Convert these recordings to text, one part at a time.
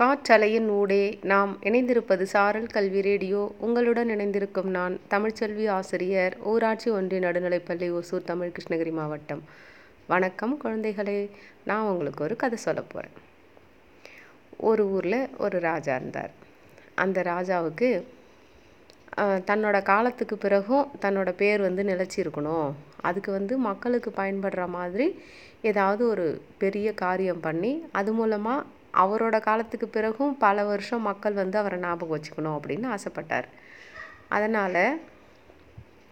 காற்றலையின் ஊடே நாம் இணைந்திருப்பது சாரல் கல்வி ரேடியோ. உங்களுடன் இணைந்திருக்கும் நான் தமிழ்ச்செல்வி ஆசிரியர் ஊராட்சி ஒன்றிய நடுநிலைப்பள்ளி ஒசூர் தமிழ் கிருஷ்ணகிரி மாவட்டம். வணக்கம் குழந்தைகளே. நான் உங்களுக்கு ஒரு கதை சொல்ல போகிறேன் ஒரு ஊரில் ஒரு ராஜா இருந்தார். அந்த ராஜாவுக்கு தன்னோட காலத்துக்கு பிறகும் தன்னோட பேர் வந்து நிலச்சிருக்கணும். அதுக்கு வந்து மக்களுக்கு பயன்படுற மாதிரி ஏதாவது ஒரு பெரிய காரியம் பண்ணி அது மூலமாக அவரோட காலத்துக்கு பிறகும் பல வருஷம் மக்கள் வந்து அவரை ஞாபகம் வச்சுக்கணும் அப்படின்னு ஆசைப்பட்டார். அதனால்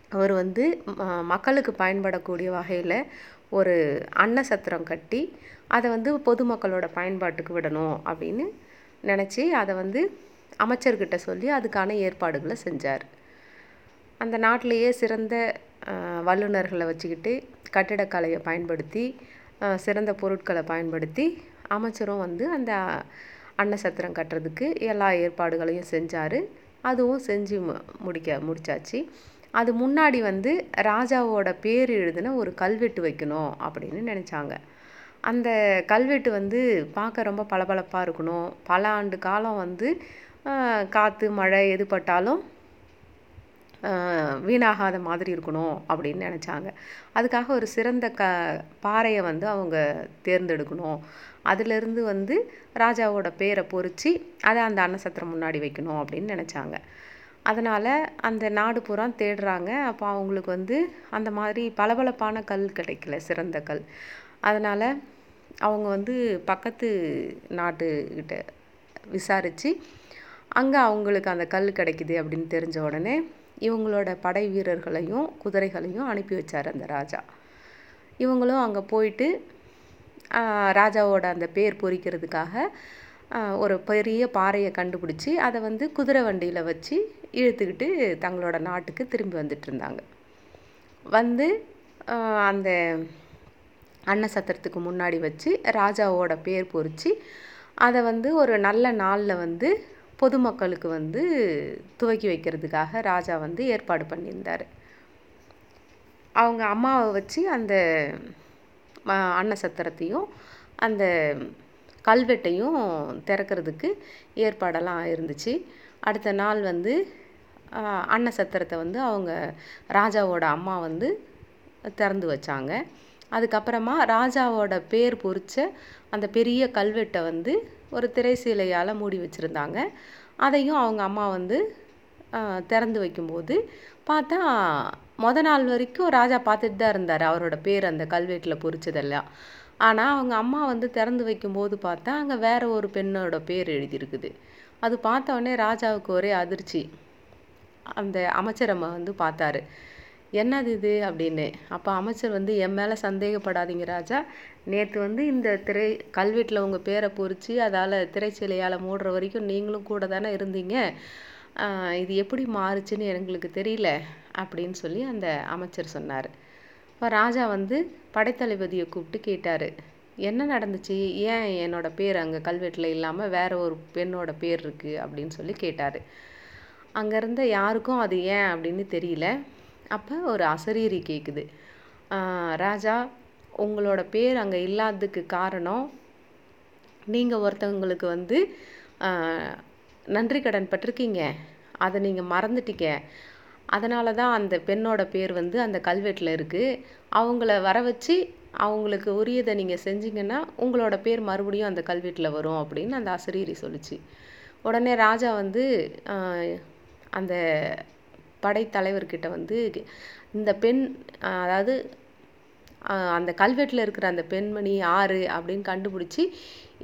அவர் வந்து ம- மக்களுக்கு பயன்படக்கூடிய வகையில் ஒரு அன்னசத்திரம் கட்டி அதை வந்து பொதுமக்களோட பயன்பாட்டுக்கு விடணும் அப்படின்னு நினச்சி அதை வந்து அமைச்சர்கிட்ட சொல்லி அதுக்கான ஏற்பாடுகளை செஞ்சார். அந்த நாட்டிலேயே சிறந்த வல்லுநர்களை வச்சுக்கிட்டு கட்டிடக்கலையை பயன்படுத்தி சிறந்த பொருட்களை பயன்படுத்தி அமைச்சரும் வந்து அந்த அன்னசத்திரம் கட்டுறதுக்கு எல்லா ஏற்பாடுகளையும் செஞ்சார். அதுவும் செஞ்சு மு- முடிக்க முடிச்சாச்சு. அது முன்னாடி வந்து ராஜாவோட பேர் எழுதின ஒரு கல்வெட்டு வைக்கணும் அப்படின்னு நினச்சாங்க. அந்த கல்வெட்டு வந்து பார்க்க ரொம்ப பளபளப்பாக இருக்கணும். பல ஆண்டு காலம் வந்து காற்று மழை எது பட்டாலும் வீணாகாத மாதிரி இருக்கணும் அப்படின்னு நினச்சாங்க. அதுக்காக ஒரு சிறந்த க பாறையை வந்து அவங்க தேர்ந்தெடுக்கணும். அதிலிருந்து வந்து ராஜாவோட பேரை பொறிச்சு அதை அந்த அன்னசத்திரம் முன்னாடி வைக்கணும் அப்படின்னு நினச்சாங்க. அதனால் அந்த நாடு பூரா தேடுறாங்க. அப்போ அவங்களுக்கு வந்து அந்த மாதிரி பளபளப்பான கல் கிடைக்கல சிறந்த கல். அதனால் அவங்க வந்து பக்கத்து நாட்டுக்கிட்ட விசாரித்து அங்கே அவங்களுக்கு அந்த கல் கிடைக்குது அப்படின்னு தெரிஞ்ச உடனே இவங்களோட படை வீரர்களையும் குதிரைகளையும் அனுப்பி வச்சார் அந்த ராஜா. இவங்களும் அங்கே போயிட்டு ராஜாவோட அந்த பேர் பொறிக்கிறதுக்காக ஒரு பெரிய பாறையை கண்டுபிடிச்சி அதை வந்து குதிரை வண்டியில் வச்சு இழுத்துக்கிட்டு தங்களோட நாட்டுக்கு திரும்பி வந்துட்டு இருந்தாங்க. வந்து அந்த அந்த அன்னசத்திரத்துக்கு முன்னாடி வச்சு ராஜாவோட பேர் பொறிச்சு அதை வந்து ஒரு நல்ல நாளில் வந்து பொதுமக்களுக்கு வந்து துவக்கி வைக்கிறதுக்காக ராஜா வந்து ஏற்பாடு பண்ணியிருந்தார். அவங்க அம்மாவை வச்சு அந்த அன்னசத்திரத்தையும் அந்த கல்வெட்டையும் திறக்கிறதுக்கு ஏற்பாடெல்லாம் இருந்துச்சு. அடுத்த நாள் வந்து அன்னசத்திரத்தை வந்து அவங்க ராஜாவோட அம்மா வந்து திறந்து வச்சாங்க. அதுக்கப்புறமா ராஜாவோட பேர் பொறிச்ச அந்த பெரிய கல்வெட்டை வந்து ஒரு திரைசீலையால் மூடி வச்சுருந்தாங்க. அதையும் அவங்க அம்மா வந்து திறந்து வைக்கும்போது பார்த்தா முத நாள் வரைக்கும் ராஜா பார்த்துட்டு தான் இருந்தார். அவரோட பேர் அந்த கல்வெட்டில் பொறிச்சதெல்லாம். ஆனால் அவங்க அம்மா வந்து திறந்து வைக்கும்போது பார்த்தா அங்கே வேற ஒரு பெண்ணோட பேர் எழுதியிருக்குது. அது பார்த்தோடனே ராஜாவுக்கு ஒரே அதிர்ச்சி. அந்த அமைச்சரம்மா வந்து பார்த்தாரு. என்னது இது? அப்படின்னு. அப்போ அமைச்சர் வந்து என் மேலே சந்தேகப்படாதீங்க ராஜா. நேற்று வந்து இந்த திரை கல்வெட்டில் உங்கள் பேரை பொறிச்சு அதால் திரைச்சிலையால் மூடுற வரைக்கும் நீங்களும் கூட தானே இருந்தீங்க. இது எப்படி மாறுச்சுன்னு எங்களுக்கு தெரியல அப்படின்னு சொல்லி அந்த அமைச்சர் சொன்னார். இப்போ ராஜா வந்து படைத்தளபதியை கூப்பிட்டு கேட்டார். என்ன நடந்துச்சு? ஏன் என்னோட பேர் அங்கே கல்வெட்டில் இல்லாமல் வேற ஒரு பெண்ணோட பேர் இருக்குது அப்படின்னு சொல்லி கேட்டார். அங்கே இருந்த யாருக்கும் அது ஏன் அப்படின்னு தெரியல. அப்போ ஒரு அசரீரி கேட்குது ராஜா உங்களோட பேர் அங்கே இல்லாததுக்கு காரணம் நீங்கள் ஒருத்தவங்களுக்கு வந்து நன்றி கடன் பட்டிருக்கீங்க. அதை நீங்கள் மறந்துட்டீங்க. அதனால தான் அந்த பெண்ணோட பேர் வந்து அந்த கல்வெட்டில் இருக்குது அவங்கள வர வச்சு அவங்களுக்கு உரியதை நீங்கள் செஞ்சீங்கன்னா உங்களோட பேர் மறுபடியும் அந்த கல்வெட்டில் வரும் அப்படின்னு அந்த அசரீரி சொல்லுச்சு. உடனே ராஜா வந்து அந்த படைத்தலைவர்கிட்ட வந்து இந்த பெண் அதாவது அந்த கல்வெட்டில் இருக்கிற அந்த பெண்மணி ஆறு அப்படின்னு கண்டுபிடிச்சி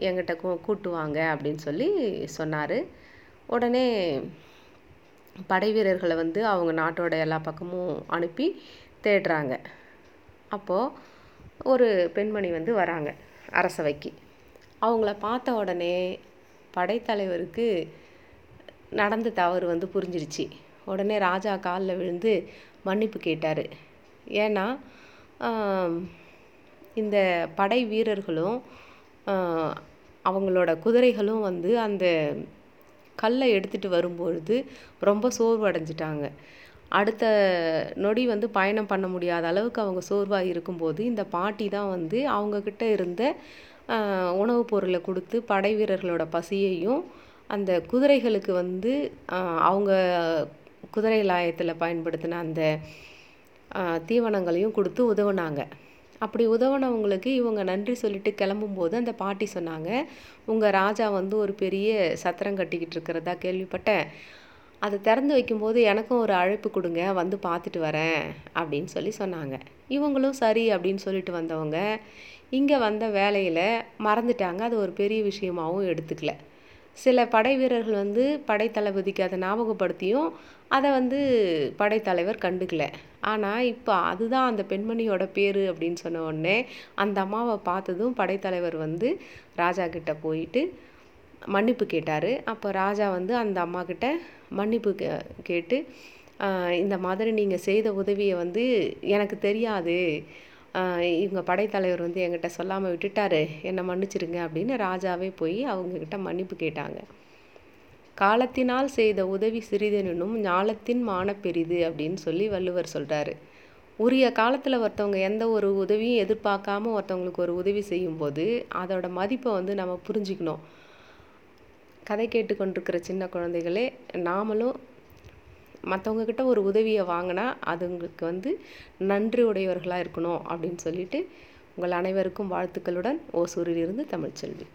என்கிட்ட கூ கூட்டுவாங்க அப்படின்னு சொல்லி சொன்னார். உடனே படை வீரர்களை வந்து அவங்க நாட்டோட எல்லா பக்கமும் அனுப்பி தேடுறாங்க. அப்போது ஒரு பெண்மணி வந்து வராங்க அரசவைக்கு. அவங்கள பார்த்த உடனே படைத்தலைவருக்கு நடந்த தவறு வந்து புரிஞ்சிருச்சு உடனே ராஜா காலில் விழுந்து மன்னிப்பு கேட்டார். ஏன்னா இந்த படை வீரர்களும் அவங்களோட குதிரைகளும் வந்து அந்த கல்லை எடுத்துகிட்டு வரும்பொழுது ரொம்ப சோர்வடைஞ்சிட்டாங்க. அடுத்த நொடி வந்து பயணம் பண்ண முடியாத அளவுக்கு அவங்க சோர்வாக இருக்கும்போது இந்த பாட்டி தான் வந்து அவங்கக்கிட்ட இருந்த உணவுப் பொருளை கொடுத்து படை வீரர்களோட பசியையும் அந்த குதிரைகளுக்கு வந்து அவங்க குதிரை லாயத்தில் பயன்படுத்தின அந்த தீவனங்களையும் கொடுத்து உதவுனாங்க. அப்படி உதவுனவங்களுக்கு இவங்க நன்றி சொல்லிட்டு கிளம்பும்போது அந்த பாட்டி சொன்னாங்க உங்கள் ராஜா வந்து ஒரு பெரிய சத்திரம் கட்டிக்கிட்டு இருக்கிறதா கேள்விப்பட்டேன். அதை திறந்து வைக்கும்போது எனக்கும் ஒரு அழைப்பு கொடுங்க வந்து பார்த்துட்டு வரேன் அப்படின்னு சொல்லி சொன்னாங்க. இவங்களும் சரி அப்படின்னு சொல்லிட்டு வந்தவங்க இங்கே வந்த வேலையில் மறந்துட்டாங்க. அது ஒரு பெரிய விஷயமாகவும் எடுத்துக்கல. சில படை வீரர்கள் வந்து படைத்தளபதிக்கு அதை ஞாபகப்படுத்தியும் அதை வந்து படைத்தலைவர் கண்டுக்கல. ஆனால் இப்போ அதுதான் அந்த பெண்மணியோட பேர் அப்படின்னு சொன்ன உடனே அந்த அம்மாவை பார்த்ததும் படைத்தலைவர் வந்து ராஜா கிட்ட போயிட்டு மன்னிப்பு கேட்டார். அப்போ ராஜா வந்து அந்த அம்மா கிட்ட மன்னிப்பு கே கேட்டு இந்த மாதிரி நீங்கள் செய்த உதவியை வந்து எனக்கு தெரியாது. இவங்க படைத்தலைவர் வந்து என்கிட்ட சொல்லாமல் விட்டுட்டாரு. என்னை மன்னிச்சிருங்க அப்படின்னு ராஜாவே போய் அவங்கக்கிட்ட மன்னிப்பு கேட்டாங்க. காலத்தினால் செய்த உதவி சிறிதெனும் ஞாலத்தின் மான பெரிது அப்படின்னு சொல்லி வள்ளுவர் சொல்கிறாரு உரிய காலத்தில் ஒருத்தவங்க எந்த ஒரு உதவியும் எதிர்பார்க்காம ஒருத்தவங்களுக்கு ஒரு உதவி செய்யும்போது அதோட மதிப்பை வந்து நம்ம புரிஞ்சுக்கணும். கதை கேட்டுக்கொண்டிருக்கிற சின்ன குழந்தைகளே நாமளும் மற்றவங்கக்கிட்ட ஒரு உதவியை வாங்கினா அதுங்களுக்கு வந்து நன்றி உடையவர்களாக இருக்கணும் அப்படின்னு சொல்லிட்டு உங்கள் அனைவருக்கும் வாழ்த்துக்களுடன் ஓசூரிலிருந்து தமிழ்ச்செல்வி.